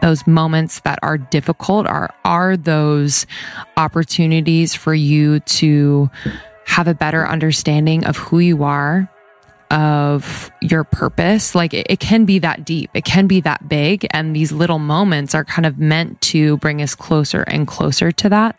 those moments that are difficult are are those opportunities for you to have a better understanding of who you are of your purpose. Like it, it, can be that deep. It can be that big. And these little moments are kind of meant to bring us closer and closer to that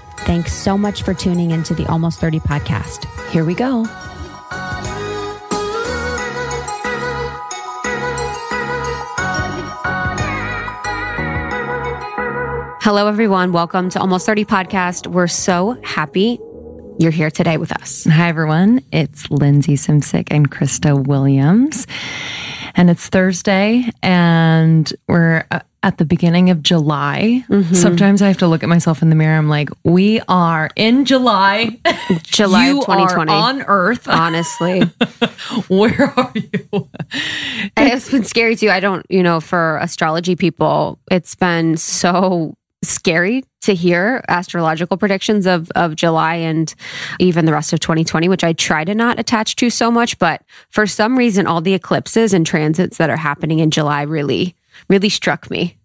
Thanks so much for tuning into the Almost 30 podcast. Here we go. Hello, everyone. Welcome to Almost 30 podcast. We're so happy you're here today with us. Hi, everyone. It's Lindsey Simcik and Krista Williams. And it's Thursday, and we're uh, at the beginning of July. Mm-hmm. Sometimes I have to look at myself in the mirror. I'm like, we are in July. July you 2020. on Earth. Honestly. Where are you? it's been scary too. I don't, you know, for astrology people, it's been so scary to hear astrological predictions of of July and even the rest of 2020 which I try to not attach to so much but for some reason all the eclipses and transits that are happening in July really really struck me.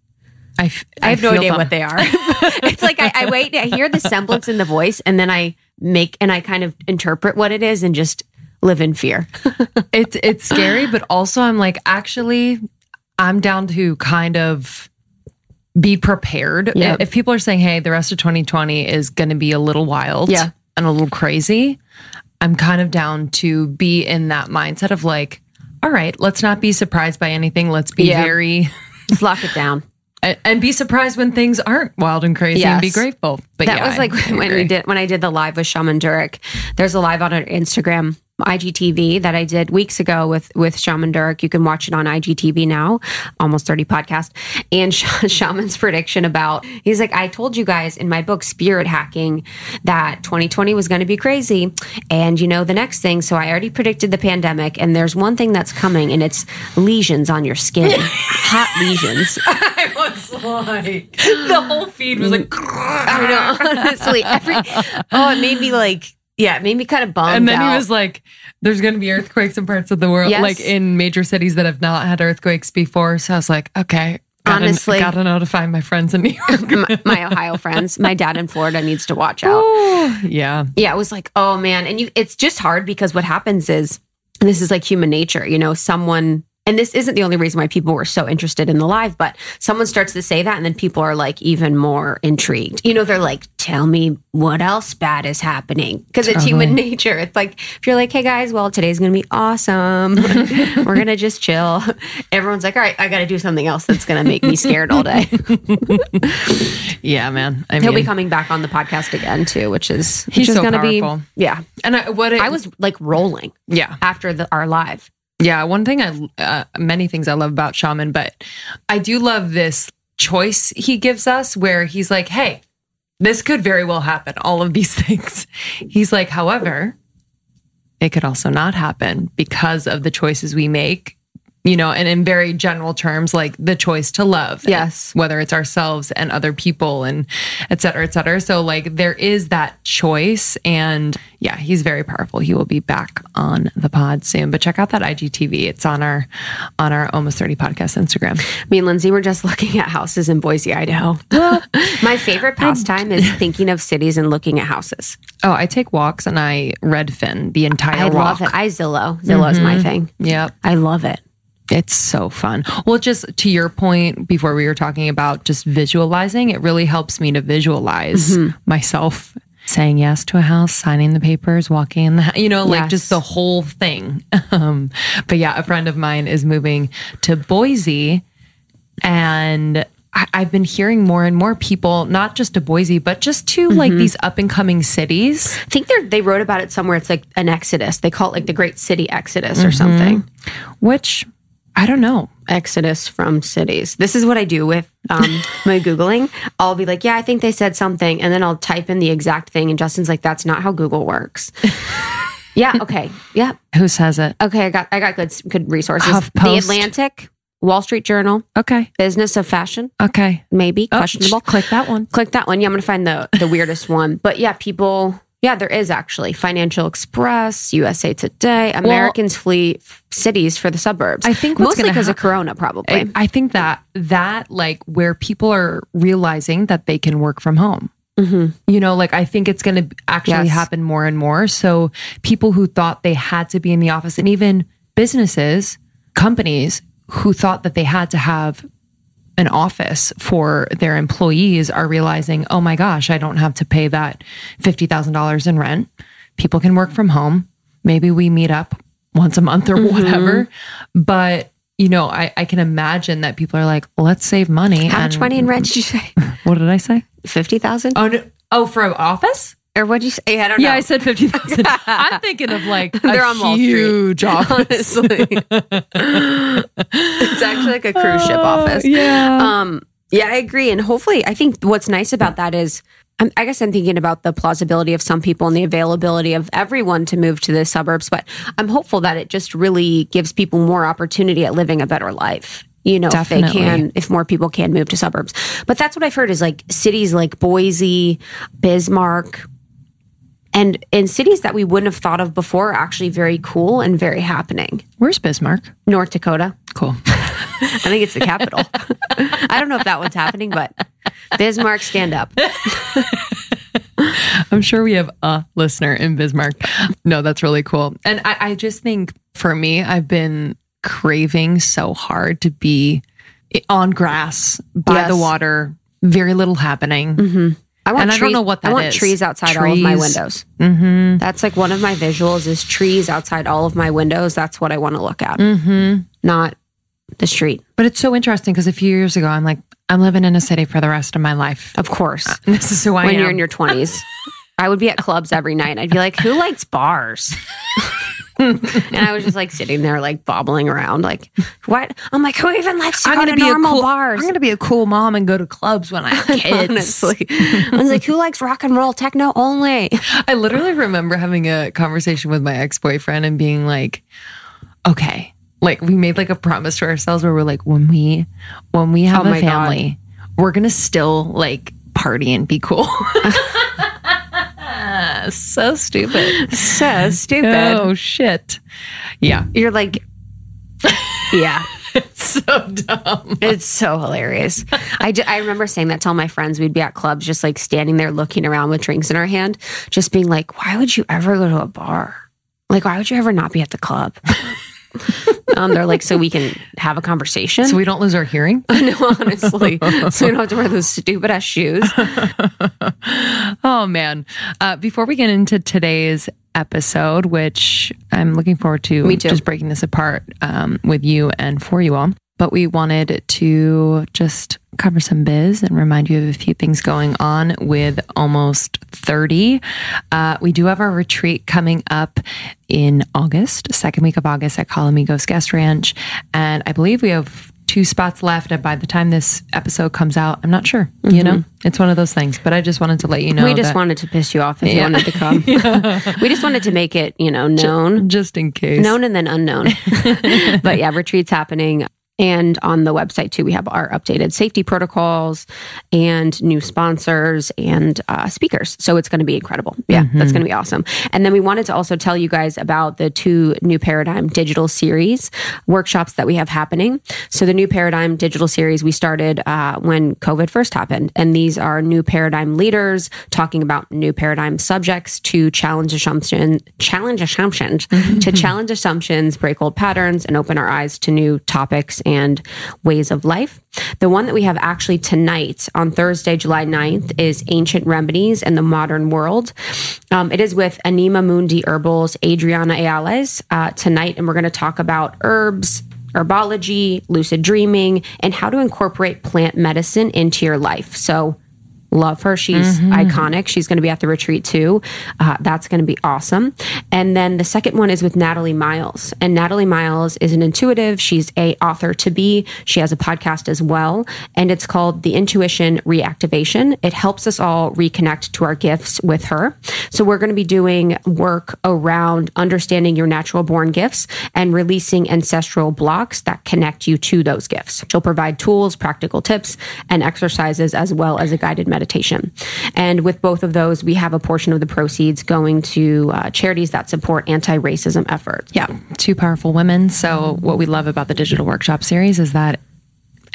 I, f- I, I have no idea them. what they are. it's like I, I wait, I hear the semblance in the voice, and then I make and I kind of interpret what it is and just live in fear. it's it's scary, but also I'm like, actually, I'm down to kind of be prepared. Yep. If people are saying, hey, the rest of 2020 is going to be a little wild yeah. and a little crazy, I'm kind of down to be in that mindset of like, all right, let's not be surprised by anything. Let's be yeah. very Just lock it down. And, be surprised when things aren't wild and crazy yes. and be grateful. But that yeah, was like when we did when I did the live with Shaman Durek. There's a live on our Instagram IGTV that I did weeks ago with with Shaman Durek. You can watch it on IGTV now, almost 30 podcast. And Shaman's prediction about he's like, I told you guys in my book Spirit Hacking that 2020 was going to be crazy, and you know the next thing. So I already predicted the pandemic, and there's one thing that's coming, and it's lesions on your skin, hot lesions. I was like, the whole feed was like, I know, honestly, every oh, it made me like yeah, it made me kind of bummed. And then out. he was like, "There's going to be earthquakes in parts of the world, yes. like in major cities that have not had earthquakes before." So I was like, "Okay." Gotta, Honestly, gotta notify my friends in New York, my, my, Ohio friends. My dad in Florida needs to watch out. Ooh, yeah, yeah. It was like, oh man, and you. It's just hard because what happens is, this is like human nature. You know, someone and this isn't the only reason why people were so interested in the live, but someone starts to say that and then people are like even more intrigued. You know, they're like, tell me what else bad is happening. Because it's human nature. It's like, if you're like, hey guys, well, today's going to be awesome. We're going to just chill. Everyone's like, all right, I got to do something else that's going to make me scared all day. yeah, man. I He'll be coming back on the podcast again too, which is, which he's is so going to be, yeah. And I, what it, I was like rolling. Yeah. After the, our live. Yeah, one thing I uh, many things I love about Shaman, but I do love this choice he gives us where he's like, "Hey, this could very well happen, all of these things." He's like, "However, it could also not happen because of the choices we make you know, and in very general terms, like the choice to love. Yes. Whether it's ourselves and other people and et cetera, et cetera. So, like, there is that choice. And yeah, he's very powerful. He will be back on the pod soon. But check out that IGTV. It's on our, on our Almost 30 podcast Instagram. Me and Lindsey were just looking at houses in Boise, Idaho. My favorite pastime is thinking of cities and looking at houses. Oh, I take walks and I Redfin the entire I walk. love it. I Zillow. Zillow is mm-hmm. my thing. Yep. I love it. It's so fun. Well, just to your point before we were talking about just visualizing, it really helps me to visualize mm-hmm. myself saying yes to a house, signing the papers, walking in the house, you know, like Yes. just the whole thing. Um, but yeah, a friend of mine is moving to Boise and I, I've been hearing more and more people, not just to Boise, but just to like Mm-hmm. these up and coming cities. I think they they wrote about it somewhere. It's like an exodus. They call it like the Great City Exodus Mm-hmm. or something. which I don't know. Exodus from cities. This is what I do with um, my Googling. I'll be like, yeah, I think they said something. And then I'll type in the exact thing. And Justin's like, that's not how Google works. yeah. Okay. Yeah. Who says it? Okay. I got, I got good, good resources. HuffPost. The Atlantic, Wall Street Journal, Okay. Business of Fashion, Okay. maybe Oh, questionable. Click that one. Click that one. Yeah. I'm going to find the, the weirdest one. But yeah, people, yeah, there is actually Financial Express, USA Today, Americans flee f- cities for the suburbs. I think mostly because of Corona, probably. I, I think that that like where people are realizing that they can work from home. You know, like I think it's going to actually Mm-hmm. Yes. happen more and more. So people who thought they had to be in the office, and even businesses, companies who thought that they had to have an office for their employees are realizing, oh my gosh, I don't have to pay that $50,000 in rent. People can work from home. Maybe we meet up once a month or Mm-hmm. whatever. But, you know, I, I can imagine that people are like, let's save money. How much money in rent did you say? What did I say? 50,000? Oh, no. oh, for an office? Or what'd you say? I don't know. Yeah, I said 50,000. I'm thinking of like They're on Wall Street. huge office. Honestly. it's actually like a cruise ship office. Yeah. Um, yeah, I agree. And hopefully, I think what's nice about that is, I'm, I guess I'm thinking about the plausibility of some people and the availability of everyone to move to the suburbs. But I'm hopeful that it just really gives people more opportunity at living a better life. You know, if they can, if more people can move to suburbs. But that's what I've heard is like cities like Boise, Bismarck, and in cities that we wouldn't have thought of before are actually very cool and very happening. Where's Bismarck? North Dakota. Cool. I think it's the capital. I don't know if that one's happening, but Bismarck, stand up. I'm sure we have a listener in Bismarck. No, that's really cool. And I, I just think for me, I've been craving so hard to be on grass by Yes. the water, very little happening. Mm-hmm. I want And I don't know what I want is. trees outside all of my windows. Mm-hmm. That's like one of my visuals is trees outside all of my windows. That's what I want to look at, mm-hmm. not the street. But it's so interesting because a few years ago, I'm like, I'm living in a city for the rest of my life. Of course, This is who I when am. When you're in your 20s. I would be at clubs every night. I'd be like, who likes bars? and I was just like sitting there, like bobbling around, like, what? I'm like, who even likes to I'm go gonna to be a normal cool, bars? I'm gonna be a cool mom and go to clubs when I have kids. Honestly, I was like, who likes rock and roll techno only? I literally remember having a conversation with my ex boyfriend and being like, okay, like we made like a promise to ourselves where we're like, when we when we have Oh a my God. family, we're gonna still like party and be cool. So stupid. So stupid. Oh shit. Yeah. You're like, yeah. It's so dumb. It's so hilarious. I, I remember saying that to all my friends. We'd be at clubs, just like standing there looking around with drinks in our hand, just being like, why would you ever go to a bar? Like, why would you ever not be at the club? um, they're like, so we can have a conversation. So we don't lose our hearing. no, honestly. So we don't have to wear those stupid ass shoes. Oh man. Uh, before we get into today's episode, which I'm looking forward to Me too. just breaking this apart um, with you and for you all. But we wanted to just cover some biz and remind you of a few things going on with almost 30. Uh, we do have our retreat coming up in August, second week of August at Calamigos Guest Ranch. And I believe we have two spots left. And by the time this episode comes out, I'm not sure. You know, it's one of those things. But I just wanted to let you know. we just that- wanted to piss you off if you wanted to come. we just wanted to make it, you know, known. just in case. known and then unknown. but yeah, retreats happening. And on the website too, we have our updated safety protocols and new sponsors and uh, speakers. So it's going to be incredible. Yeah, that's going to be awesome. And then we wanted to also tell you guys about the two New Paradigm digital series workshops that we have happening. So the New Paradigm digital series we started uh, when COVID first happened. And these are new paradigm leaders talking about new paradigm subjects to challenge assumption, challenge assumptions, to challenge assumptions, break old patterns, and open our eyes to new topics and ways of life. The one that we have actually tonight on Thursday, July 9th is Ancient Remedies and the Modern World. Um, it is with Anima Mundi Herbals, Adriana Ayales uh, tonight, and we're going to talk about herbs, herbology, lucid dreaming, and how to incorporate plant medicine into your life. So, love her. She's mm-hmm. iconic. She's going to be at the retreat too. Uh, that's going to be awesome. And then the second one is with Natalie Miles. And Natalie Miles is an intuitive. She's a author to be. She has a podcast as well, and it's called The Intuition Reactivation. It helps us all reconnect to our gifts with her. So we're going to be doing work around understanding your natural born gifts and releasing ancestral blocks that connect you to those gifts. She'll provide tools, practical tips, and exercises as well as a guided meditation meditation. And with both of those, we have a portion of the proceeds going to uh, charities that support anti racism efforts. Yeah, two powerful women. So, what we love about the digital workshop series is that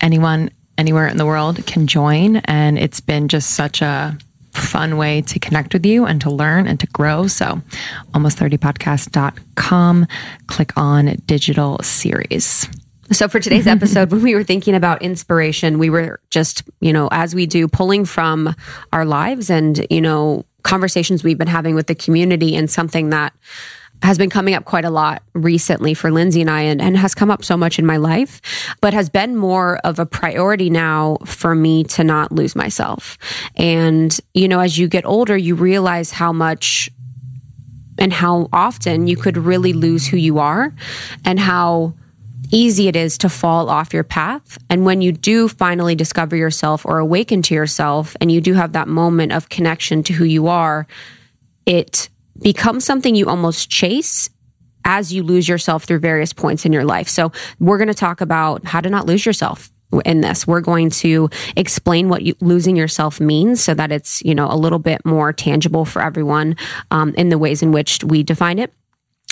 anyone, anywhere in the world can join. And it's been just such a fun way to connect with you and to learn and to grow. So, almost30podcast.com, click on digital series. So for today's episode, when we were thinking about inspiration, we were just, you know, as we do, pulling from our lives and, you know, conversations we've been having with the community and something that has been coming up quite a lot recently for Lindsey and I and, and has come up so much in my life, but has been more of a priority now for me to not lose myself. And, you know, as you get older, you realize how much and how often you could really lose who you are and how easy it is to fall off your path. And when you do finally discover yourself or awaken to yourself, and you do have that moment of connection to who you are, it becomes something you almost chase as you lose yourself through various points in your life. So we're going to talk about how to not lose yourself in this. We're going to explain what you, losing yourself means so that it's, you know, a little bit more tangible for everyone um, in the ways in which we define it.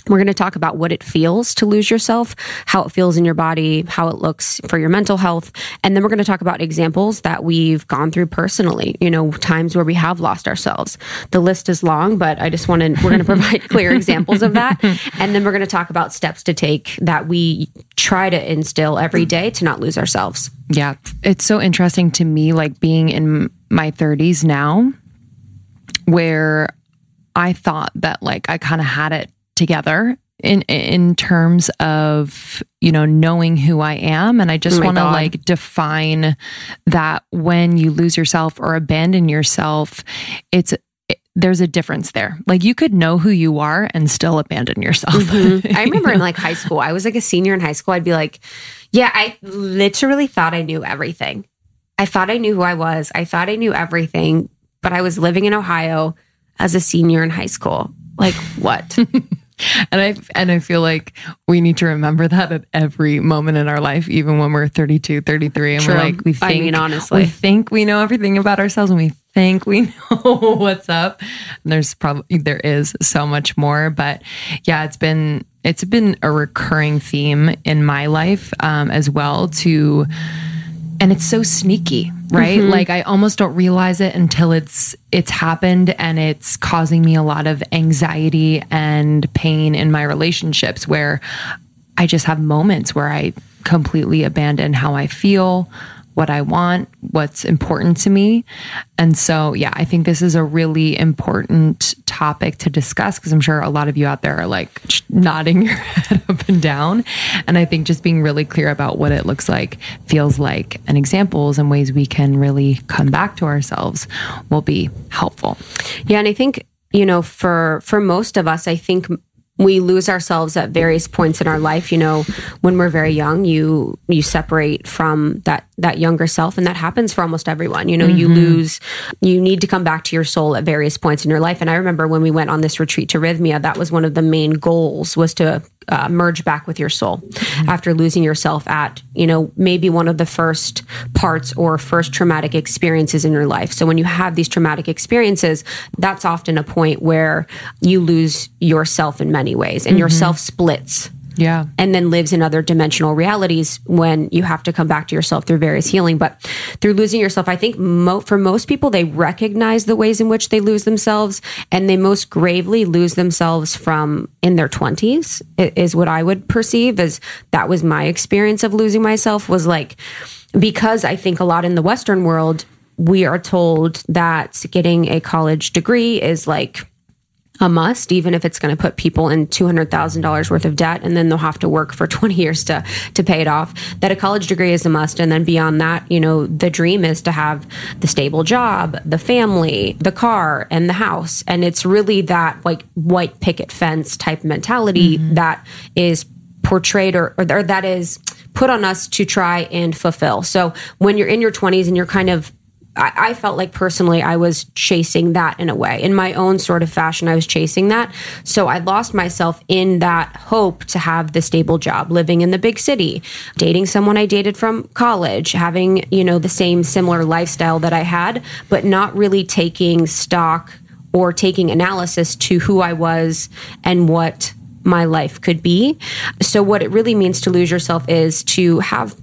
We're going to talk about what it feels to lose yourself, how it feels in your body, how it looks for your mental health. And then we're going to talk about examples that we've gone through personally, you know, times where we have lost ourselves. The list is long, but I just want to, we're going to provide clear examples of that. And then we're going to talk about steps to take that we try to instill every day to not lose ourselves. Yeah. It's so interesting to me, like being in my 30s now, where I thought that like I kind of had it together in in terms of you know knowing who I am and I just oh want to like define that when you lose yourself or abandon yourself it's it, there's a difference there. Like you could know who you are and still abandon yourself. Mm-hmm. I remember in like high school, I was like a senior in high school. I'd be like, yeah, I literally thought I knew everything. I thought I knew who I was. I thought I knew everything, but I was living in Ohio as a senior in high school. Like what? and I and I feel like we need to remember that at every moment in our life, even when we're 32, 33, and True. we're like, we think, I mean, honestly, we think we know everything about ourselves, and we think we know what's up. And there's probably there is so much more, but yeah, it's been it's been a recurring theme in my life um, as well to and it's so sneaky right mm-hmm. like i almost don't realize it until it's it's happened and it's causing me a lot of anxiety and pain in my relationships where i just have moments where i completely abandon how i feel what I want, what's important to me. And so, yeah, I think this is a really important topic to discuss because I'm sure a lot of you out there are like nodding your head up and down. And I think just being really clear about what it looks like, feels like, and examples and ways we can really come back to ourselves will be helpful. Yeah. And I think, you know, for for most of us, I think we lose ourselves at various points in our life. You know when we're very young you you separate from that that younger self and that happens for almost everyone. You know mm-hmm. you lose you need to come back to your soul at various points in your life. And i remember when we went on this retreat to Rythmia that was one of the main goals was to uh, merge back with your soul mm-hmm. after losing yourself at you know maybe one of the first parts or first traumatic experiences in your life so when you have these traumatic experiences that's often a point where you lose yourself in many ways and mm-hmm. yourself splits Yeah. And then lives in other dimensional realities when you have to come back to yourself through various healing. But through losing yourself, I think mo- for most people, they recognize the ways in which they lose themselves and they most gravely lose themselves from in their 20s, is what I would perceive as that was my experience of losing myself was like, because I think a lot in the Western world, we are told that getting a college degree is like a must, even if it's going to put people in $200,000 worth of debt and then they'll have to work for 20 years to, to pay it off. That a college degree is a must. And then beyond that, you know, the dream is to have the stable job, the family, the car, and the house. And it's really that like white picket fence type mentality mm-hmm. that is portrayed or, or, or that is put on us to try and fulfill. So when you're in your 20s and you're kind of I, I, felt like personally I was chasing that in a way. In my own sort of fashion, I was chasing that. So I lost myself in that hope to have the stable job, living in the big city, dating someone I dated from college, having, you know, the same similar lifestyle that I had, but not really taking stock or taking analysis to who I was and what my life could be. So what it really means to lose yourself is to have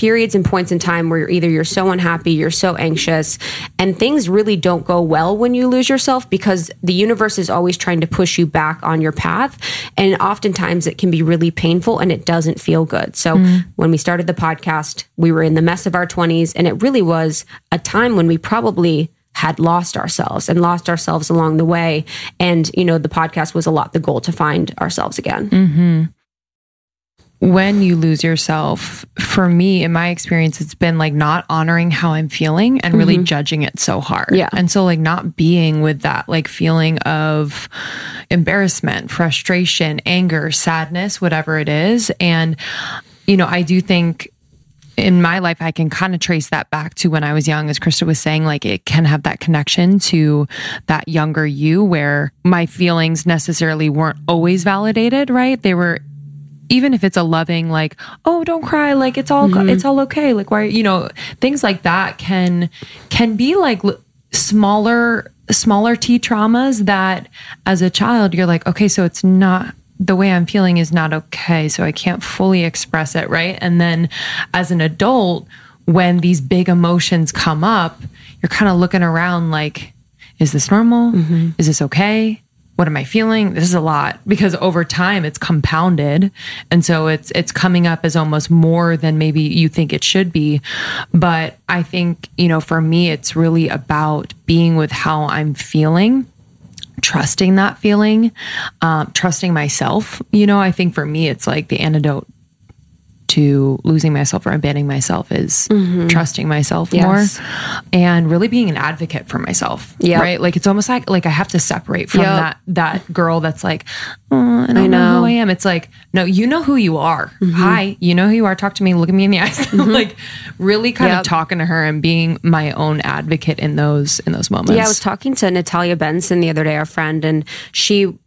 periods and points in time where you're either you're so unhappy, you're so anxious, and things really don't go well when you lose yourself because the universe is always trying to push you back on your path. And oftentimes it can be really painful and it doesn't feel good. So mm. when we started the podcast, we were in the mess of our 20s, and it really was a time when we probably had lost ourselves and lost ourselves along the way. And, you know, the podcast was a lot the goal to find ourselves again. Mm-hmm when you lose yourself, for me, in my experience, it's been like not honoring how I'm feeling and really mm-hmm. judging it so hard. Yeah. And so, like, not being with that, like, feeling of embarrassment, frustration, anger, sadness, whatever it is. And, you know, I do think in my life, I can kind of trace that back to when I was young, as Krista was saying, like it can have that connection to that younger you where my feelings necessarily weren't always validated, right? They were even if it's a loving like oh don't cry like it's all mm-hmm. it's all okay like why you know things like that can can be like smaller smaller t traumas that as a child you're like okay so it's not the way I'm feeling is not okay so I can't fully express it right and then as an adult when these big emotions come up you're kind of looking around like is this normal mm-hmm. is this okay what am I feeling? This is a lot because over time it's compounded. And so it's it's coming up as almost more than maybe you think it should be. But I think, you know, for me it's really about being with how I'm feeling trusting that feeling, um, trusting myself. You know, I think for me, it's like the antidote to losing myself or abandoning myself is mm-hmm. trusting myself yes. more and really being an advocate for myself. Yeah. Right. Like it's almost like like I have to separate from yep. that that girl that's like, oh, I don't I know. know. who I am. It's like, no, you know who you are. Mm-hmm. Hi, you know who you are. Talk to me, look at me in the eyes. Mm-hmm. like really kind yep. of talking to her and being my own advocate in those in those moments. Yeah, I was talking to Natalia Benson the other day, our friend, and she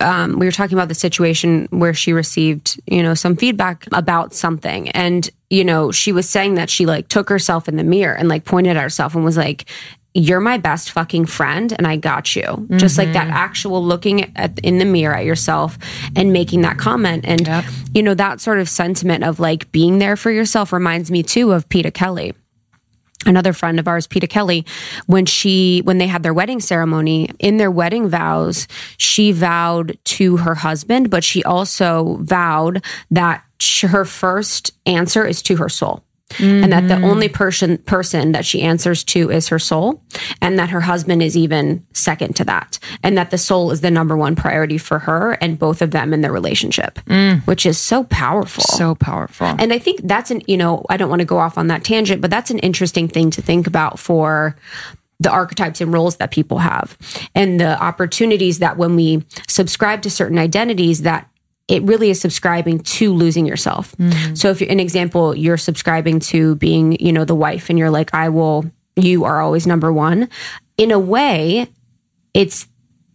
um, we were talking about the situation where she received, you know, some feedback about something. And, you know, she was saying that she like took herself in the mirror and like pointed at herself and was like, you're my best fucking friend and I got you. Mm-hmm. Just like that mm-hmm. actual looking at in the mirror at yourself and making that comment. And, yep. you know, that sort of sentiment of like being there for yourself reminds me too of Peter Kelly another friend of ours, Peter Kelly, when she, when they had their wedding ceremony, in their wedding vows, she vowed to her husband, but she also vowed that her first answer is to her soul. Mm-hmm. and that the only person person that she answers to is her soul and that her husband is even second to that and that the soul is the number one priority for her and both of them in their relationship mm. which is so powerful so powerful and i think that's an you know i don't want to go off on that tangent but that's an interesting thing to think about for the archetypes and roles that people have and the opportunities that when we subscribe to certain identities that it really is subscribing to losing yourself. Mm-hmm. So if you're an example, you're subscribing to being, you know, the wife and you're like, I will, you are always number one. In a way, it's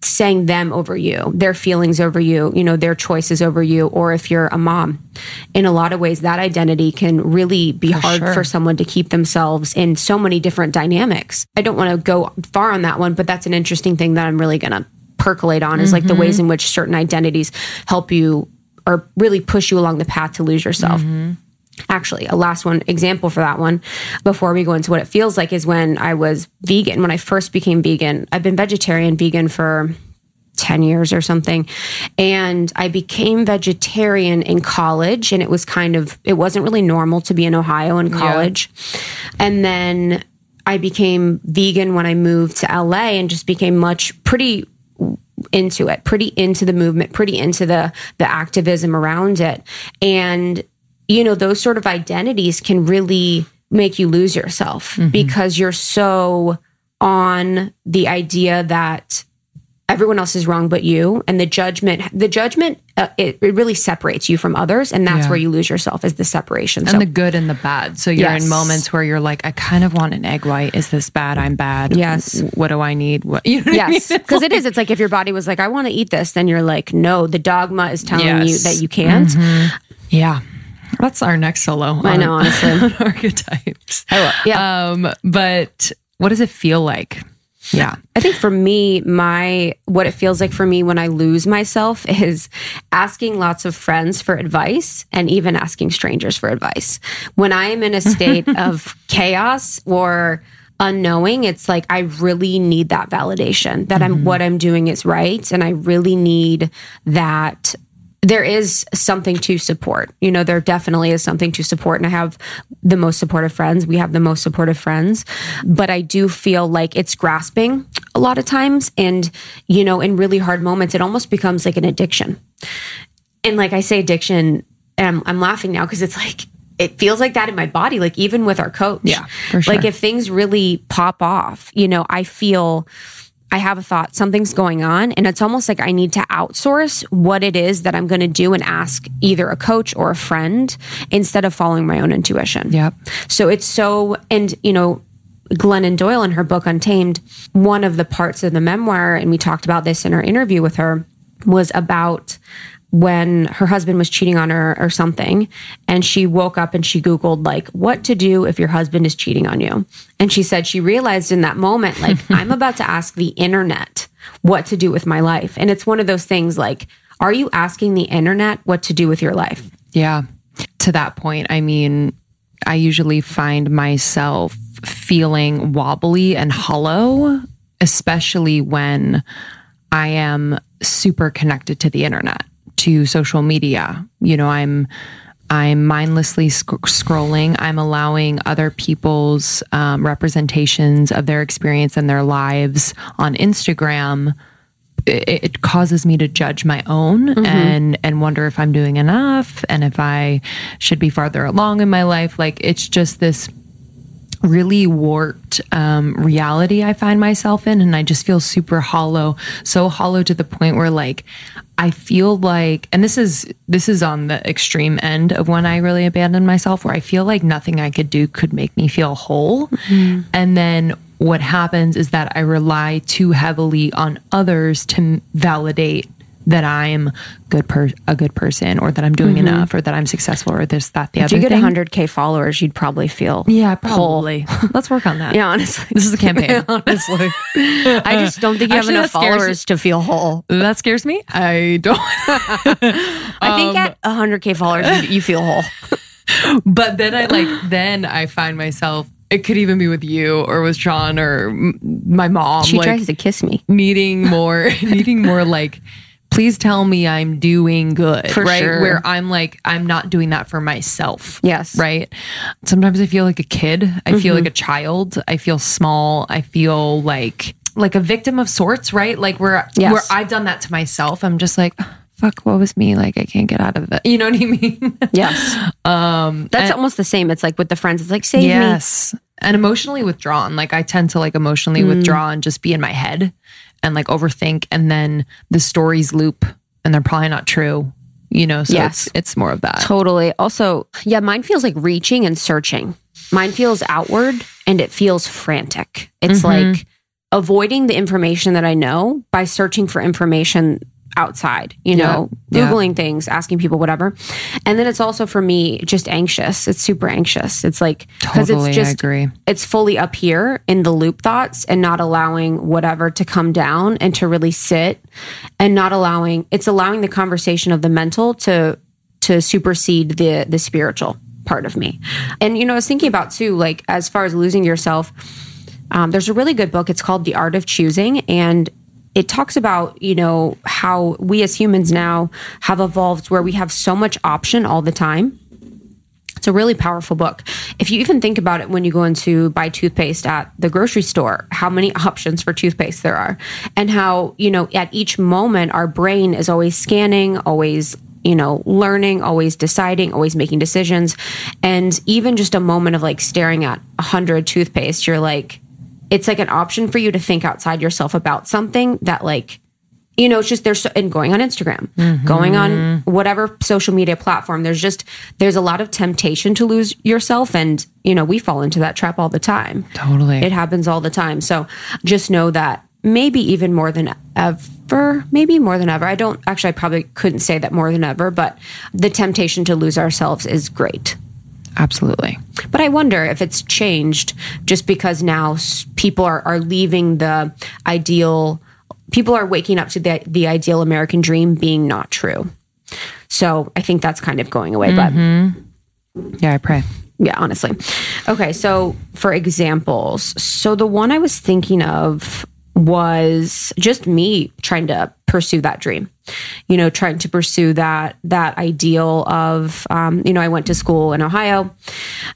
saying them over you, their feelings over you, you know, their choices over you, or if you're a mom. In a lot of ways, that identity can really be for hard sure. for someone to keep themselves in so many different dynamics. I don't want to go far on that one, but that's an interesting thing that I'm really going to percolate on is like the ways mm-hmm. in which certain identities help you or really push you along the path to lose yourself. Actually, a last one example for that one before we go into what it feels like is when I was vegan. When I first became vegan, I've been vegetarian, vegan for 10 years or something. And I became vegetarian in college. And it was kind of, it wasn't really normal to be in Ohio in college. And then I became vegan when I moved to LA and just became much pretty into it, pretty into the movement, pretty into the the activism around it. And you know, those sort of identities can really make you lose yourself mm-hmm. because you're so on the idea that everyone else is wrong but you and the judgment the judgment uh, it, it really separates you from others and that's Yeah. where you lose yourself is the separation and so the good and the bad. So you're Yes. in moments where you're like, I kind of want an egg white. Is this bad? I'm bad. Yes. What do I need? What, you know what I mean? Yes, because it is. It's like if your body was like, "I want to eat this," then you're like, "No." The dogma is telling you that you can't. Yeah. That's our next solo. I on- know, honestly. on archetypes. Yeah. Um, but what does it feel like? Yeah. I think for me, my what it feels like for me when I lose myself is asking lots of friends for advice and even asking strangers for advice. When I am in a state of chaos or unknowing, it's like I really need that validation that I'm mm-hmm. what I'm doing is right and I really need that there is something to support. You know, there definitely is something to support. And I have the most supportive friends. We have the most supportive friends. But I do feel like it's grasping a lot of times. And, you know, in really hard moments, it almost becomes like an addiction. And like I say addiction, and I'm, I'm laughing now because it's like, it feels like that in my body, like even with our coach. Yeah, sure. Like if things really pop off, you know, I feel I have a thought, something's going on, and it's almost like I need to outsource what it is that I'm going to do and ask either a coach or a friend instead of following my own intuition. Yep. So it's so, and you know, Glennon Doyle in her book Untamed, one of the parts of the memoir, and we talked about this in our interview with her, was about when her husband was cheating on her or something. And she woke up and she Googled, like, what to do if your husband is cheating on you. And she said she realized in that moment, like, I'm about to ask the internet what to do with my life. And it's one of those things like, are you asking the internet what to do with your life? Yeah. To that point, I mean, I usually find myself feeling wobbly and hollow, especially when I am super connected to the internet, to social media. You know, I'm I'm mindlessly sc- scrolling. I'm allowing other people's um, representations of their experience and their lives on Instagram it, it causes me to judge my own and and wonder if I'm doing enough and if I should be farther along in my life. Like it's just this really warped um, reality I find myself in, and I just feel super hollow, so hollow to the point where like I feel like, and this is this is on the extreme end of when I really abandon myself, where I feel like nothing I could do could make me feel whole, and then what happens is that I rely too heavily on others to validate that I'm good per- a good person or that I'm doing mm-hmm. enough or that I'm successful or this that the If other you get thing. 100K followers, you'd probably feel yeah, probably. Let's work on that. Yeah, honestly. This is a campaign. honestly, I just don't think you Actually, have enough followers to feel whole. that scares me. I don't. I think um, at 100K followers, you, you feel whole. but then I like then I find myself. It could even be with you or with Sean or my mom. She like, tries to kiss me. needing more needing more like please tell me i'm doing good For right sure. where i'm like i'm not doing that for myself Yes. right sometimes i feel like a kid i Mm-hmm. feel like a child i feel small i feel like like a victim of sorts right like where Yes. where i've done that to myself i'm just like fuck what was me like i can't get out of it you know what i mean Yes. Um, That's almost the same. It's like with the friends, it's like, save me. yes and emotionally withdrawn like i tend to like emotionally Mm. withdraw and just be in my head and like overthink and then the stories loop and they're probably not true you know so Yes. it's it's more of that Totally. Also, yeah, mine feels like reaching and searching. Mine feels outward and it feels frantic. It's mm-hmm. like avoiding the information that I know by searching for information outside, you know, Yeah. Googling things, asking people, whatever. And then it's also for me just anxious. It's super anxious. It's like, because Totally, it's just, agree. it's fully up here in the loop thoughts and not allowing whatever to come down and to really sit and not allowing, it's allowing the conversation of the mental to, to supersede the, the spiritual part of me. And, you know, I was thinking about too, like, as far as losing yourself, um, there's a really good book. It's called The Art of Choosing. And it talks about, you know, how we as humans now have evolved where we have so much option all the time. It's a really powerful book. If you even think about it when you go into buy toothpaste at the grocery store, how many options for toothpaste there are, and how, you know, at each moment, our brain is always scanning, always you know, learning, always deciding, always making decisions. And even just a moment of like staring at a hundred toothpaste, you're like, it's like an option for you to think outside yourself about something that like, you know, it's just there's so, and going on Instagram, going on mm-hmm. whatever social media platform. There's just there's a lot of temptation to lose yourself, and you know we fall into that trap all the time. Totally. It happens all the time. So just know that maybe even more than ever, maybe more than ever. I don't actually, I probably couldn't say that more than ever, but the temptation to lose ourselves is great. Absolutely. But I wonder if it's changed just because now people are, are leaving the ideal, people are waking up to the, the ideal American dream being not true. So I think that's kind of going away. But mm-hmm. Yeah, I pray. yeah, honestly. Okay, so for examples, so the one I was thinking of was just me trying to pursue that dream. You know, trying to pursue that that ideal of um, you know, I went to school in Ohio.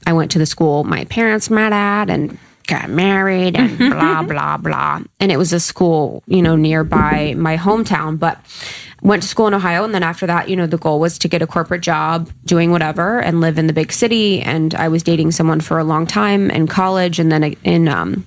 I went to the school my parents met at and got married and blah blah blah. And it was a school, you know, nearby my hometown, but went to school in Ohio and then after that, you know, the goal was to get a corporate job doing whatever and live in the big city and I was dating someone for a long time in college and then in um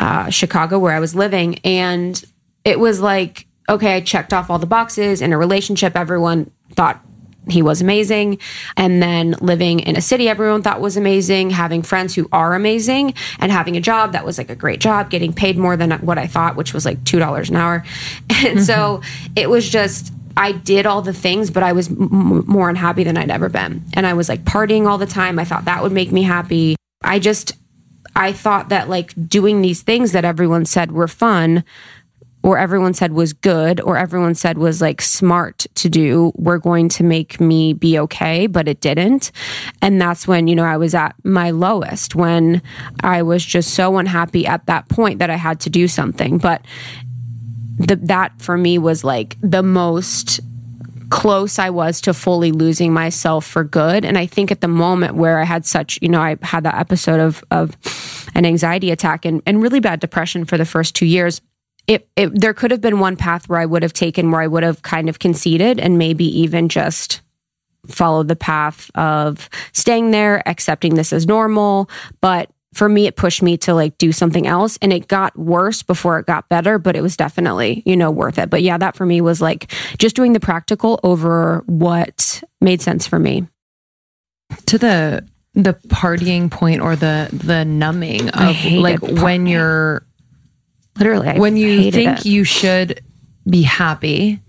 uh, Chicago where I was living. And it was like, okay, I checked off all the boxes in a relationship. Everyone thought he was amazing. And then living in a city everyone thought was amazing, having friends who are amazing, and having a job that was like a great job, getting paid more than what I thought, which was like $2 an hour. And so it was just, I did all the things, but I was m- more unhappy than I'd ever been. And I was like partying all the time. I thought that would make me happy. I just, I thought that like doing these things that everyone said were fun or everyone said was good or everyone said was like smart to do were going to make me be okay, but it didn't. And that's when, you know, I was at my lowest when I was just so unhappy at that point that I had to do something. But the, that for me was like the most close I was to fully losing myself for good. And I think at the moment where I had such, you know, I had that episode of of an anxiety attack and, and really bad depression for the first two years. It, it there could have been one path where I would have taken where I would have kind of conceded and maybe even just followed the path of staying there, accepting this as normal. But for me, it pushed me to like do something else and it got worse before it got better, but it was definitely, you know, worth it. But yeah, that for me was like just doing the practical over what made sense for me. To the the partying point or the the numbing of like when you're Literally, I when you think it. you should be happy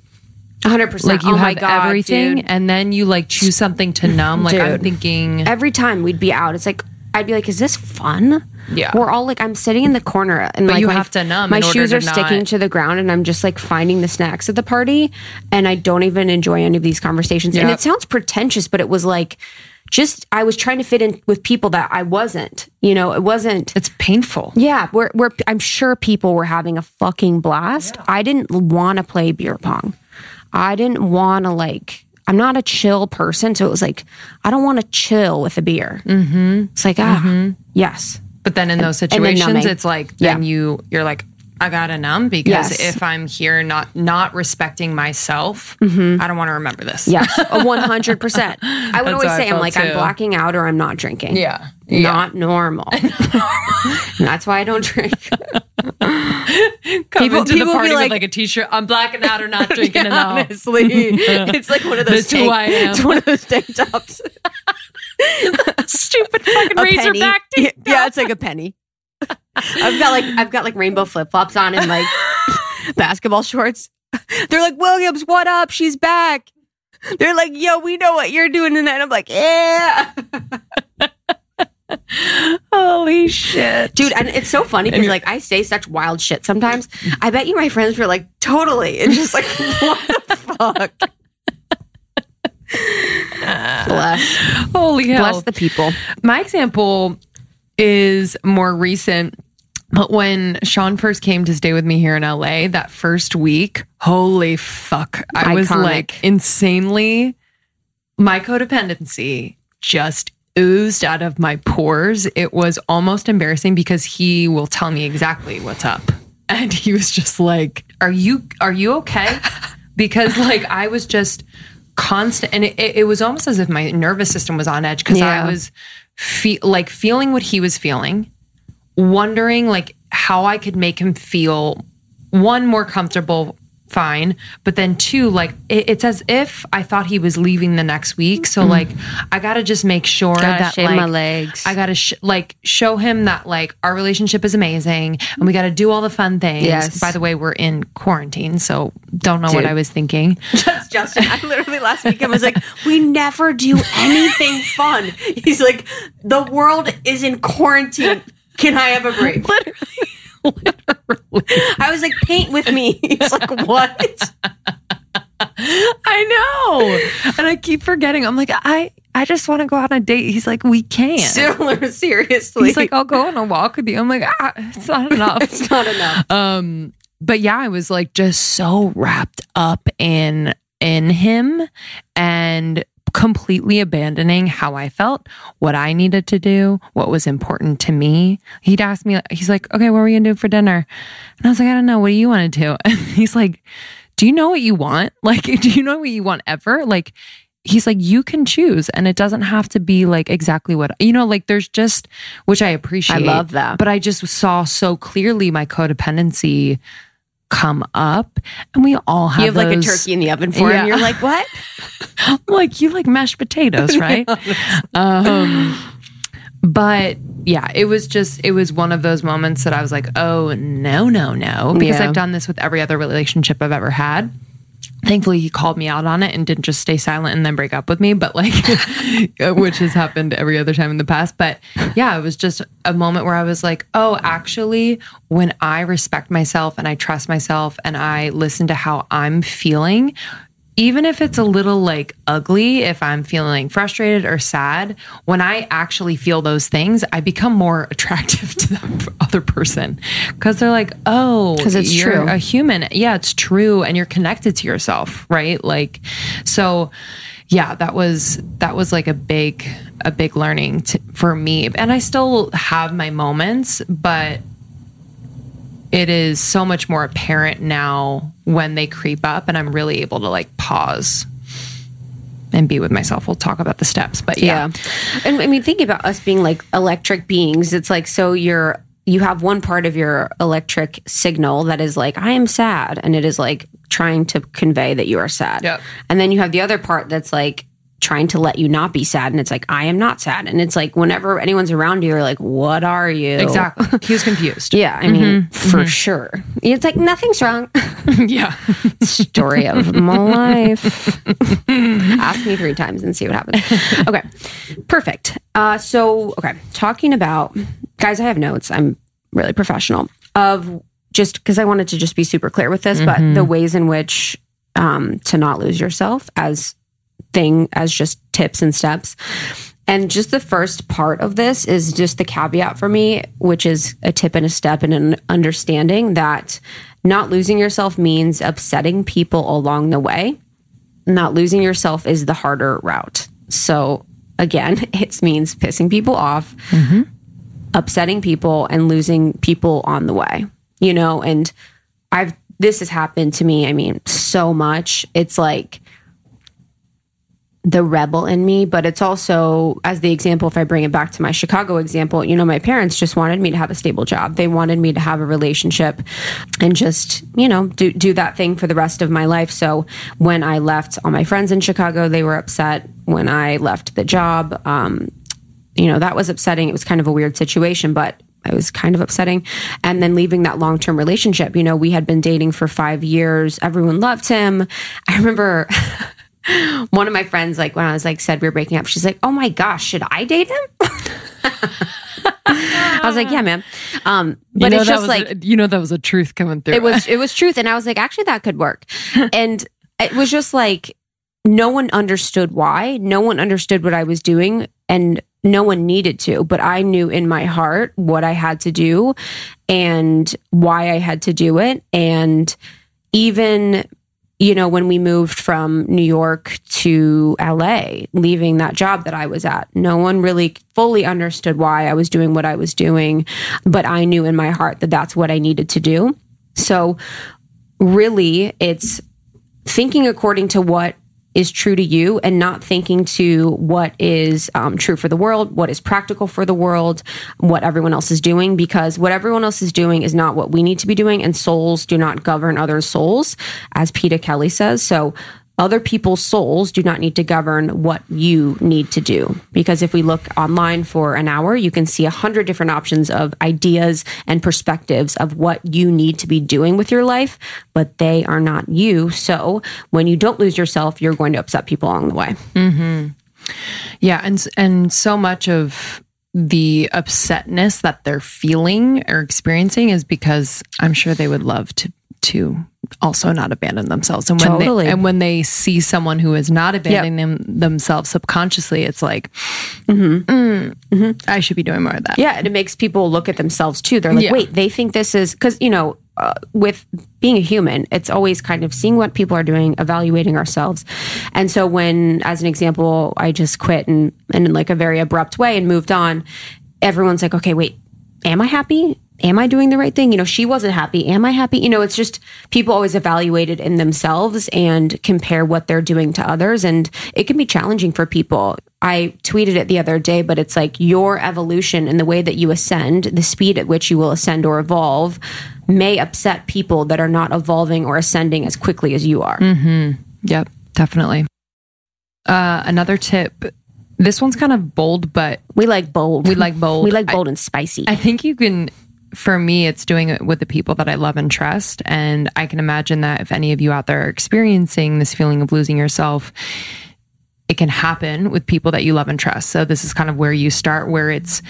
100%. like you oh my have God, everything dude. and then you like choose something to numb like i'm thinking Every time we'd be out, it's like, I'd be like, is this fun? Yeah. We're all like, I'm sitting in the corner and like you my, have to numb My shoes are sticking to the ground and I'm just like finding the snacks at the party and I don't even enjoy any of these conversations. And it sounds pretentious, but it was like, just, I was trying to fit in with people that I wasn't, you know, it wasn't. it's painful Yeah, we're, we're, I'm sure people were having a fucking blast. I didn't want to play beer pong. I didn't want to like. I'm not a chill person, so it was like I don't want to chill with a beer. Mm-hmm. It's like ah, yes, but then in those situations it's like then Yeah. you you're like i gotta numb because Yes. if i'm here not not respecting myself mm-hmm. i don't want to remember this yes, a 100. percent I would That's always say I'm like I'm too. blacking out or I'm not drinking. yeah Not normal. That's why I don't drink. People- people the be party like- with like a t-shirt i'm blacking out or not drinking enough Honestly, it's like one of those. That's who I am. It's one of those tank tops. stupid fucking a razorback tank Yeah, yeah, it's like a penny. I've got like I've got like rainbow flip flops on and like basketball shorts. They're like, Williams, what up? She's back. They're like, yo, we know what you're doing tonight. I'm like, yeah. Holy shit. Dude, and it's so funny because like I say such wild shit sometimes. I bet you my friends were like, totally. And just like, what the fuck? Bless. Holy hell. Bless the people. My example is more recent. But when Sean first came to stay with me here in LA, that first week, holy fuck. I was like insanely, my codependency just oozed out of my pores. It was almost embarrassing because he will tell me exactly what's up. And he was just like, Are you, are you okay? Because like I was just constant and it, it, it was almost as if my nervous system was on edge because Yeah. I was fe- like feeling what he was feeling wondering like how I could make him feel one more comfortable fine but then two like it, it's as if I thought he was leaving the next week so mm. like I got to just make sure. Gotta that shave like my legs. I got to sh- like show him that like our relationship is amazing and we got to do all the fun things Yes. by the way we're in quarantine so don't know what I was thinking Just Justin. I literally last weekend was like, we never do anything fun. He's like, the world is in quarantine. Can I have a break? I was like, paint with me. He's like, what? I know. And I keep forgetting. I'm like, I I just want to go on a date. He's like, we can't. Similar, seriously. He's like, I'll go on a walk with you. I'm like, ah, it's not enough. it's not enough. um, but yeah, I was like just so wrapped up in in him and completely abandoning how I felt, what I needed to do, what was important to me. He'd ask me, he's like, okay, what are we gonna do for dinner? And I was like, I don't know. What do you want to do? And he's like, Do you know what you want? Like, do you know what you want ever? Like, he's like, you can choose, and it doesn't have to be like exactly what you know. Like, there's just, which I appreciate. I love that. But I just saw so clearly my codependency come up, and we all have. You have like a turkey in the oven for Yeah. him. You're like, what? like you like mashed potatoes, right? um, but yeah, it was just it was one of those moments that I was like, oh no, no, no, because Yeah. I've done this with every other relationship I've ever had. Thankfully, he called me out on it and didn't just stay silent and then break up with me, but like, which has happened every other time in the past. But yeah, it was just a moment where I was like, oh, actually, when I respect myself and I trust myself and I listen to how I'm feeling, even if it's a little like ugly, if I'm feeling frustrated or sad, when I actually feel those things, I become more attractive to the other person because they're like, oh, because it's you're true. a human. Yeah, it's true. And you're connected to yourself, right? Like, so yeah, that was, that was like a big, a big learning to, for me. And I still have my moments, but it is so much more apparent now when they creep up and I'm really able to like pause and be with myself. We'll talk about the steps, but yeah. Yeah. And I mean, think about us being like electric beings. It's like, so you're, you have one part of your electric signal that is like, I am sad. And it is like trying to convey that you are sad. Yep. And then you have the other part that's like, trying to let you not be sad and it's like i am not sad and it's like whenever anyone's around you you're like what are you Exactly. He was confused. yeah i mean for sure it's like nothing's wrong yeah. story of my life. Ask me three times and see what happens. Okay, perfect. Uh, so, okay, talking about guys, I have notes. I'm really professional of just because I wanted to just be super clear with this, but the ways in which um, to not lose yourself as thing as just tips and steps. And just the first part of this is just the caveat for me, which is a tip and a step and an understanding that not losing yourself means upsetting people along the way. Not losing yourself is the harder route. So again, it means pissing people off, mm-hmm. upsetting people, and losing people on the way. You know, and I've this has happened to me. I mean, so much. It's like the rebel in me, but it's also, as the example, if I bring it back to my Chicago example, you know, my parents just wanted me to have a stable job. They wanted me to have a relationship and just, you know, do, do that thing for the rest of my life. So when I left all my friends in Chicago, they were upset. When I left the job, um, you know, that was upsetting. It was kind of a weird situation, but it was kind of upsetting. And then leaving that long term relationship. You know, we had been dating for five years. Everyone loved him. I remember one of my friends, like when I was like said we were breaking up, she's like, "Oh my gosh, should I date him?" I was like, "Yeah, man." Um, but you know it's just like a, you know that was a truth coming through. it was it was truth, and I was like, actually, that could work. and it was just like no one understood why. No one understood what I was doing, and no one needed to. But I knew in my heart what I had to do and why I had to do it, and even you know, when we moved from New York to LA, leaving that job that I was at, no one really fully understood why I was doing what I was doing. But I knew in my heart that that's what I needed to do. So, really, it's thinking according to what is true to you and not thinking to what is um, true for the world, what is practical for the world, what everyone else is doing, because what everyone else is doing is not what we need to be doing, and souls do not govern other souls, as Peter Kelly says. So other people's souls do not need to govern what you need to do. Because if we look online for an hour, you can see a hundred different options of ideas and perspectives of what you need to be doing with your life, but they are not you. So when you don't lose yourself, you're going to upset people along the way. Mm-hmm. Yeah. And, and so much of the upsetness that they're feeling or experiencing is because I'm sure they would love to to also not abandon themselves. And when totally. they and when they see someone who is not abandoning yep. them themselves subconsciously, it's like, mm-hmm. Mm, mm-hmm. I should be doing more of that. Yeah, and it makes people look at themselves too. They're like, yeah. wait, they think this is because you know. Uh, with being a human, it's always kind of seeing what people are doing, evaluating ourselves. And so when, as an example, I just quit and, and in like a very abrupt way and moved on, everyone's like, okay, wait, am I happy? Am I doing the right thing? You know, she wasn't happy. Am I happy? You know, it's just people always evaluate it in themselves and compare what they're doing to others. And it can be challenging for people. I tweeted it the other day, but it's like your evolution and the way that you ascend, the speed at which you will ascend or evolve may upset people that are not evolving or ascending as quickly as you are. Mm-hmm. Yep, definitely. Uh, another tip this one's kind of bold, but we like bold. We like bold. we like bold I, and spicy. I think you can for me, it's doing it with the people that I love and trust. And I can imagine that if any of you out there are experiencing this feeling of losing yourself, it can happen with people that you love and trust. So this is kind of where you start, where it's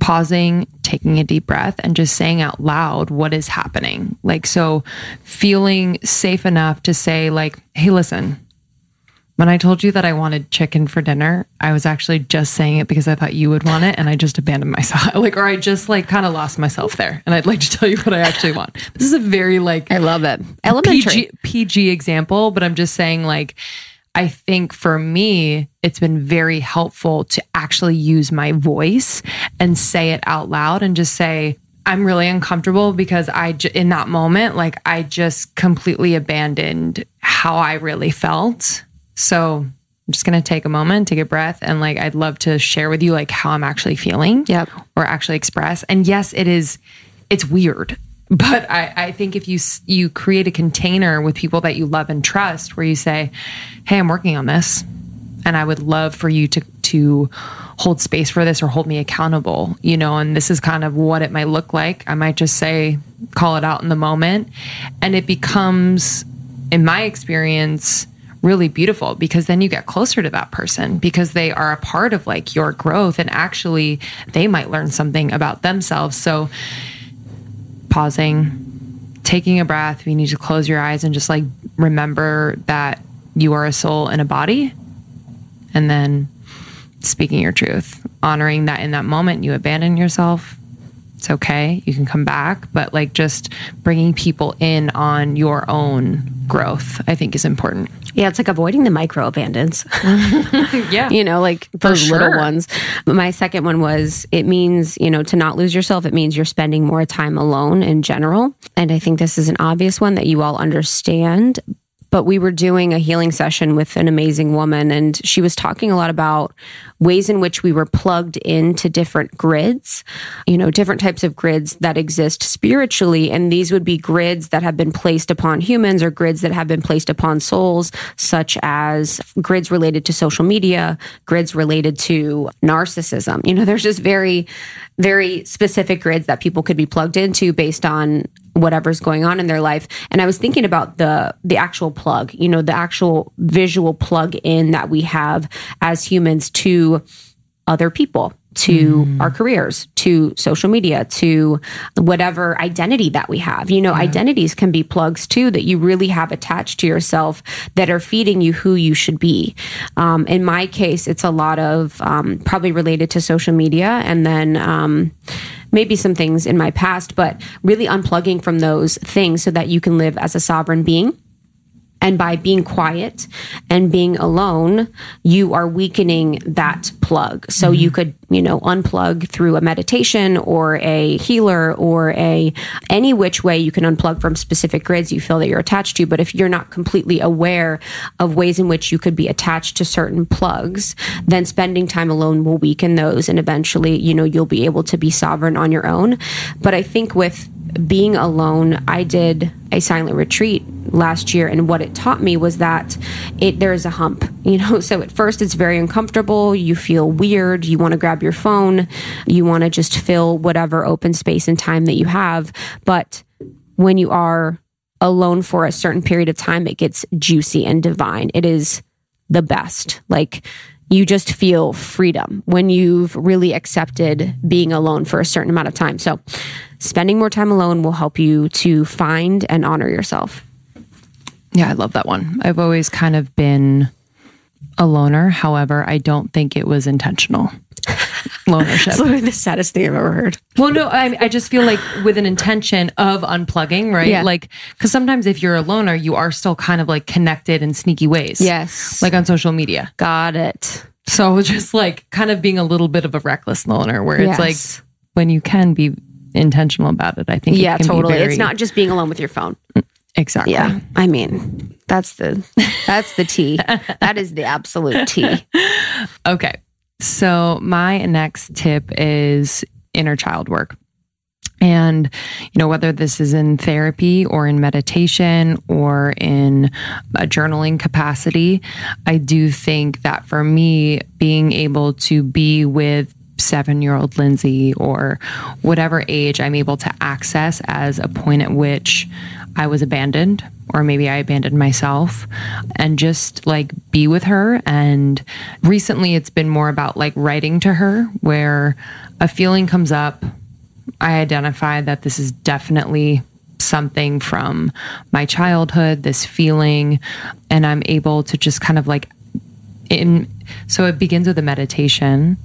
pausing, taking a deep breath, and just saying out loud what is happening. Like, so feeling safe enough to say, like, hey, listen, when I told you that I wanted chicken for dinner, I was actually just saying it because I thought you would want it and I just abandoned myself. Like, or I just like kind of lost myself there. And I'd like to tell you what I actually want. This is a very like, I love it. Elementary. PG, PG example, but I'm just saying like, I think for me, it's been very helpful to actually use my voice and say it out loud and just say, I'm really uncomfortable because I, in that moment, like I just completely abandoned how I really felt so I'm just going to take a moment, take a breath, and like I'd love to share with you like how I'm actually feeling. Yep. Or actually express. And yes, it is. It's weird, but I, I think if you you create a container with people that you love and trust, where you say, "Hey, I'm working on this, and I would love for you to to hold space for this or hold me accountable," you know, and this is kind of what it might look like. I might just say, call it out in the moment, and it becomes, in my experience really beautiful because then you get closer to that person because they are a part of like your growth and actually they might learn something about themselves. So pausing, taking a breath, you need to close your eyes and just like remember that you are a soul in a body and then speaking your truth, honoring that in that moment you abandon yourself. It's okay. You can come back, but like just bringing people in on your own growth, I think is important. Yeah, it's like avoiding the micro abandons. yeah. You know, like those sure. little ones. My second one was it means, you know, to not lose yourself, it means you're spending more time alone in general. And I think this is an obvious one that you all understand. But we were doing a healing session with an amazing woman, and she was talking a lot about ways in which we were plugged into different grids, you know, different types of grids that exist spiritually. And these would be grids that have been placed upon humans or grids that have been placed upon souls, such as grids related to social media, grids related to narcissism. You know, there's just very, very specific grids that people could be plugged into based on whatever's going on in their life and i was thinking about the the actual plug you know the actual visual plug in that we have as humans to other people to mm. our careers, to social media, to whatever identity that we have. You know, yeah. identities can be plugs too that you really have attached to yourself that are feeding you who you should be. Um, in my case, it's a lot of um, probably related to social media and then, um, maybe some things in my past, but really unplugging from those things so that you can live as a sovereign being and by being quiet and being alone, you are weakening that plug. So mm-hmm. you could, you know, unplug through a meditation or a healer or a any which way you can unplug from specific grids you feel that you're attached to. But if you're not completely aware of ways in which you could be attached to certain plugs, then spending time alone will weaken those and eventually, you know, you'll be able to be sovereign on your own. But I think with being alone, I did a silent retreat last year and what it taught me was that it there's a hump you know? So at first it's very uncomfortable you feel weird you want to grab your phone you want to just fill whatever open space and time that you have but when you are alone for a certain period of time it gets juicy and divine. It is the best. Like you just feel freedom when you've really accepted being alone for a certain amount of time. So, spending more time alone will help you to find and honor yourself. Yeah, I love that one. I've always kind of been a loner. However, I don't think it was intentional. Lonership. it's literally the saddest thing I've ever heard. Well, no, I, I just feel like with an intention of unplugging, right? Yeah. Like, because sometimes if you're a loner, you are still kind of like connected in sneaky ways. Yes. Like on social media. Got it. So just like kind of being a little bit of a reckless loner where it's yes. like when you can be intentional about it, I think. Yeah, totally. Very, it's not just being alone with your phone. Mm, exactly. Yeah. I mean, that's the that's the T. that is the absolute T. Okay. So my next tip is inner child work. And, you know, whether this is in therapy or in meditation or in a journaling capacity, I do think that for me, being able to be with seven year old Lindsey or whatever age I'm able to access as a point at which I was abandoned or maybe I abandoned myself and just like be with her. And recently it's been more about like writing to her where a feeling comes up I identify that this is definitely something from my childhood, this feeling, and I'm able to just kind of like in so it begins with a meditation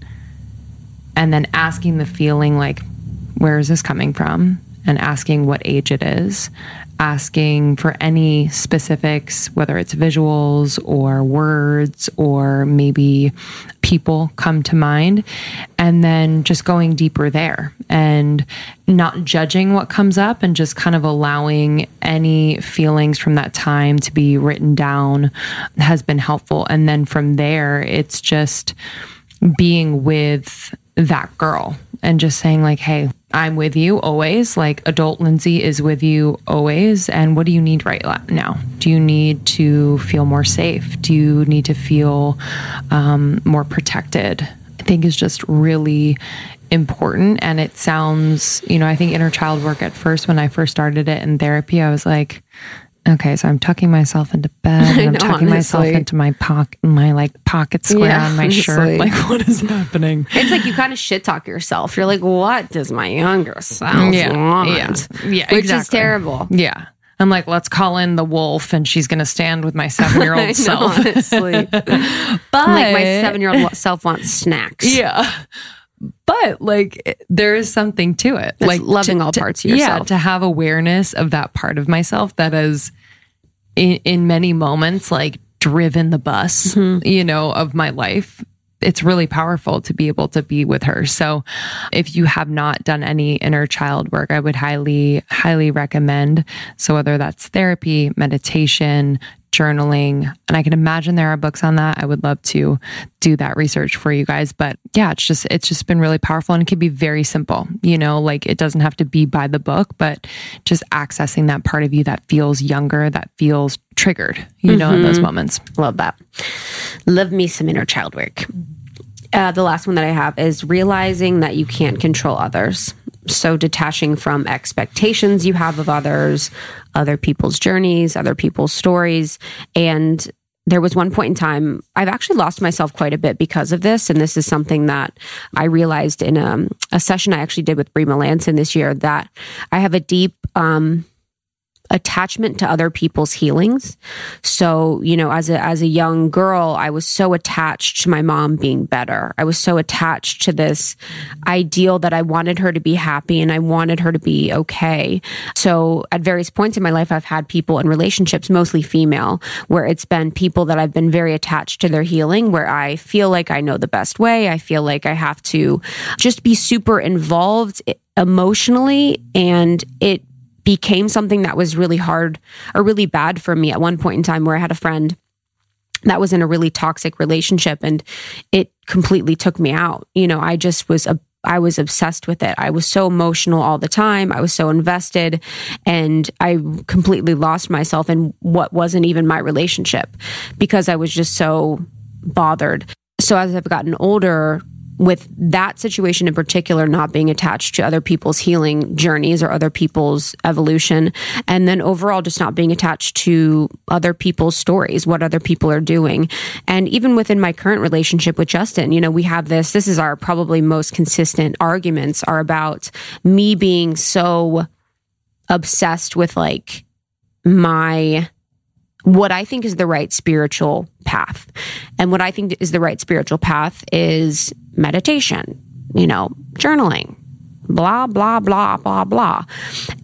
and then asking the feeling like where is this coming from and asking what age it is asking for any specifics, whether it's visuals or words or maybe people come to mind, and then just going deeper there and not judging what comes up and just kind of allowing any feelings from that time to be written down has been helpful. And then from there, it's just being with that girl and just saying, like, hey, I'm with you always. Like adult Lindsey is with you always. And what do you need right now? Do you need to feel more safe? Do you need to feel um, more protected? I think is just really important. And it sounds, you know, I think inner child work at first, when I first started it in therapy, I was like, Okay, so I'm tucking myself into bed and I'm know, tucking honestly. myself into my pocket, my like pocket square yeah, on my honestly. shirt. Like, what is happening? It's like you kind of shit talk yourself. You're like, what does my younger self yeah, want? Yeah, yeah, which exactly. is terrible. Yeah. I'm like, let's call in the wolf, and she's going to stand with my seven year old self. Honestly, but like my seven year old self wants snacks. Yeah, but like there is something to it That's like loving to, all parts of yourself yeah to have awareness of that part of myself that is in, in many moments like driven the bus mm-hmm. you know of my life it's really powerful to be able to be with her. So if you have not done any inner child work, I would highly, highly recommend. So whether that's therapy, meditation, journaling. And I can imagine there are books on that. I would love to do that research for you guys. But yeah, it's just, it's just been really powerful and it can be very simple. You know, like it doesn't have to be by the book, but just accessing that part of you that feels younger, that feels triggered, you mm-hmm. know, in those mm-hmm. moments. Love that. Love me some inner child work. Uh, the last one that I have is realizing that you can't control others. So, detaching from expectations you have of others, other people's journeys, other people's stories. And there was one point in time, I've actually lost myself quite a bit because of this. And this is something that I realized in a, a session I actually did with Brie Melanson this year that I have a deep, um, attachment to other people's healings. So, you know, as a as a young girl, I was so attached to my mom being better. I was so attached to this ideal that I wanted her to be happy and I wanted her to be okay. So, at various points in my life I've had people in relationships, mostly female, where it's been people that I've been very attached to their healing where I feel like I know the best way. I feel like I have to just be super involved emotionally and it became something that was really hard or really bad for me at one point in time where I had a friend that was in a really toxic relationship and it completely took me out. You know, I just was a I was obsessed with it. I was so emotional all the time. I was so invested and I completely lost myself in what wasn't even my relationship because I was just so bothered. So as I've gotten older, with that situation in particular not being attached to other people's healing journeys or other people's evolution and then overall just not being attached to other people's stories what other people are doing. And even within my current relationship with Justin you know we have this this is our probably most consistent arguments are about me being so obsessed with like my what I think is the right spiritual path. And what I think is the right spiritual path is meditation, you know, journaling, blah, blah, blah, blah, blah.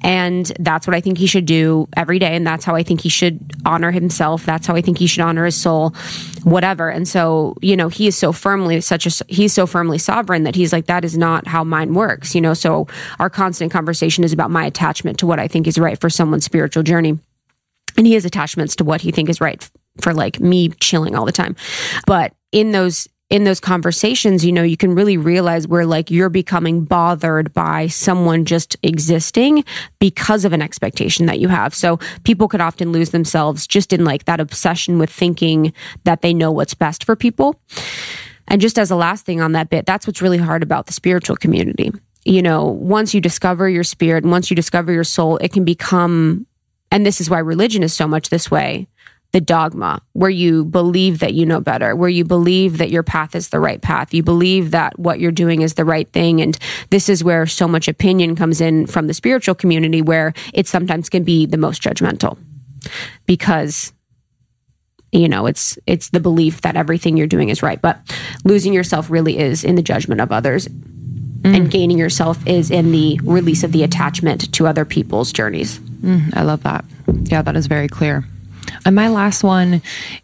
And that's what I think he should do every day. And that's how I think he should honor himself. That's how I think he should honor his soul, whatever. And so, you know, he is so firmly such a, he's so firmly sovereign that he's like, that is not how mine works, you know? So our constant conversation is about my attachment to what I think is right for someone's spiritual journey and he has attachments to what he think is right for like me chilling all the time. But in those in those conversations you know you can really realize where like you're becoming bothered by someone just existing because of an expectation that you have. So people could often lose themselves just in like that obsession with thinking that they know what's best for people. And just as a last thing on that bit that's what's really hard about the spiritual community. You know once you discover your spirit and once you discover your soul it can become and this is why religion is so much this way the dogma, where you believe that you know better, where you believe that your path is the right path. You believe that what you're doing is the right thing. And this is where so much opinion comes in from the spiritual community, where it sometimes can be the most judgmental because you know it's it's the belief that everything you're doing is right but losing yourself really is in the judgment of others mm. and gaining yourself is in the release of the attachment to other people's journeys Mm, I love that. Yeah, that is very clear. And my last one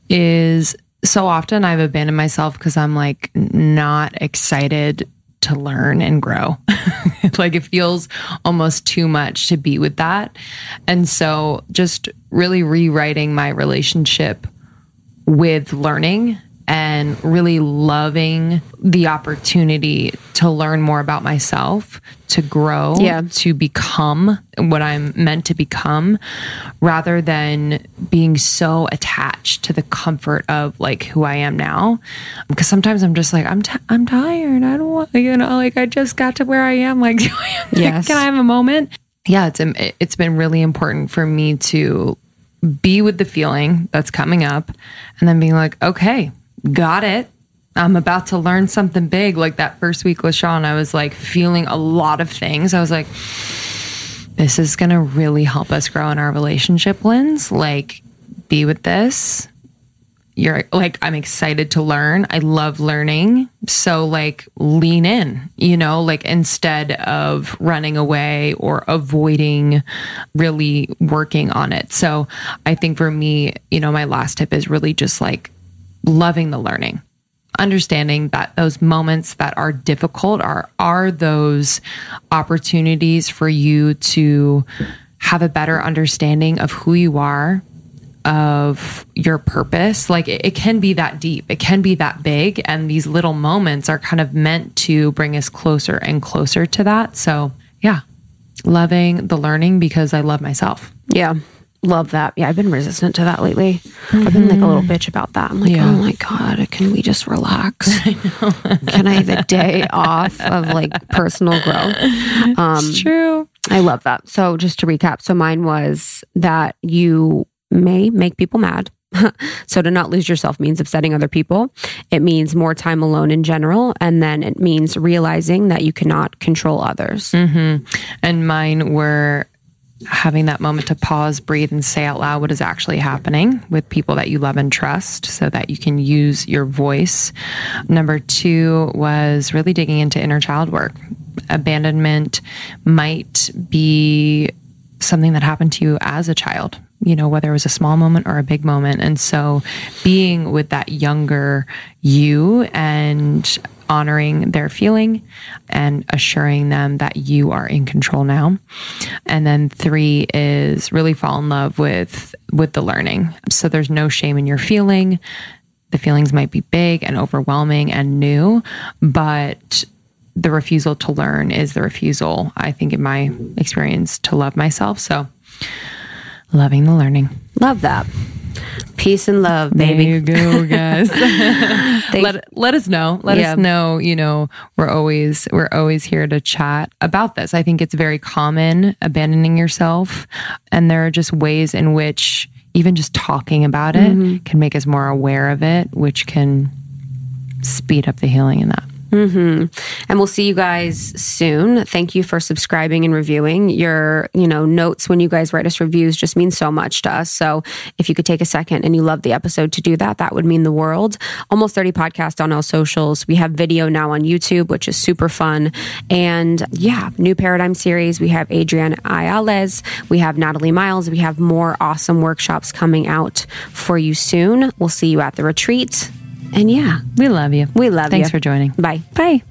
is so often I've abandoned myself because I'm like not excited to learn and grow. like it feels almost too much to be with that. And so just really rewriting my relationship with learning and really loving the opportunity to learn more about myself, to grow, yeah. to become what I'm meant to become, rather than being so attached to the comfort of like who I am now. Because sometimes I'm just like I'm t- I'm tired. I don't want you know like I just got to where I am. Like, yes. can I have a moment? Yeah, it's um, it's been really important for me to be with the feeling that's coming up and then being like, okay, got it. I'm about to learn something big. Like that first week with Sean, I was like feeling a lot of things. I was like, this is going to really help us grow in our relationship, Lens. Like, be with this. You're like, I'm excited to learn. I love learning. So, like, lean in, you know, like instead of running away or avoiding really working on it. So, I think for me, you know, my last tip is really just like loving the learning understanding that those moments that are difficult are are those opportunities for you to have a better understanding of who you are of your purpose. Like it, it, can be that deep, it can be that big. And these little moments are kind of meant to bring us closer and closer to that. So, yeah, loving the learning because I love myself. Yeah. Love that. Yeah, I've been resistant to that lately. Mm-hmm. I've been like a little bitch about that. I'm like, yeah. oh my God, can we just relax? I can I have a day off of like personal growth? Um, it's true. I love that. So just to recap, so mine was that you may make people mad. so to not lose yourself means upsetting other people. It means more time alone in general. And then it means realizing that you cannot control others. Mm-hmm. And mine were having that moment to pause, breathe, and say out loud what is actually happening with people that you love and trust so that you can use your voice. Number two was really digging into inner child work. Abandonment might be something that happened to you as a child, you know, whether it was a small moment or a big moment. And so being with that younger you and honoring their feeling and assuring them that you are in control now. And then 3 is really fall in love with with the learning. So there's no shame in your feeling. The feelings might be big and overwhelming and new, but the refusal to learn is the refusal, I think, in my experience, to love myself. So, loving the learning. Love that. Peace and love, baby. There you go, guys. let let us know. Let yeah. us know. You know, we're always we're always here to chat about this. I think it's very common abandoning yourself, and there are just ways in which even just talking about it mm-hmm. can make us more aware of it, which can speed up the healing in that. Mm-hmm. And we'll see you guys soon. Thank you for subscribing and reviewing. Your, you know, notes when you guys write us reviews just mean so much to us. So if you could take a second and you love the episode to do that, that would mean the world. Almost 30 podcast on all socials. We have video now on YouTube, which is super fun. And yeah, new paradigm series. We have Adriana Ayales. We have Natalie Miles. We have more awesome workshops coming out for you soon. We'll see you at the retreat. And yeah, we love you. We love Thanks you. Thanks for joining. Bye. Bye.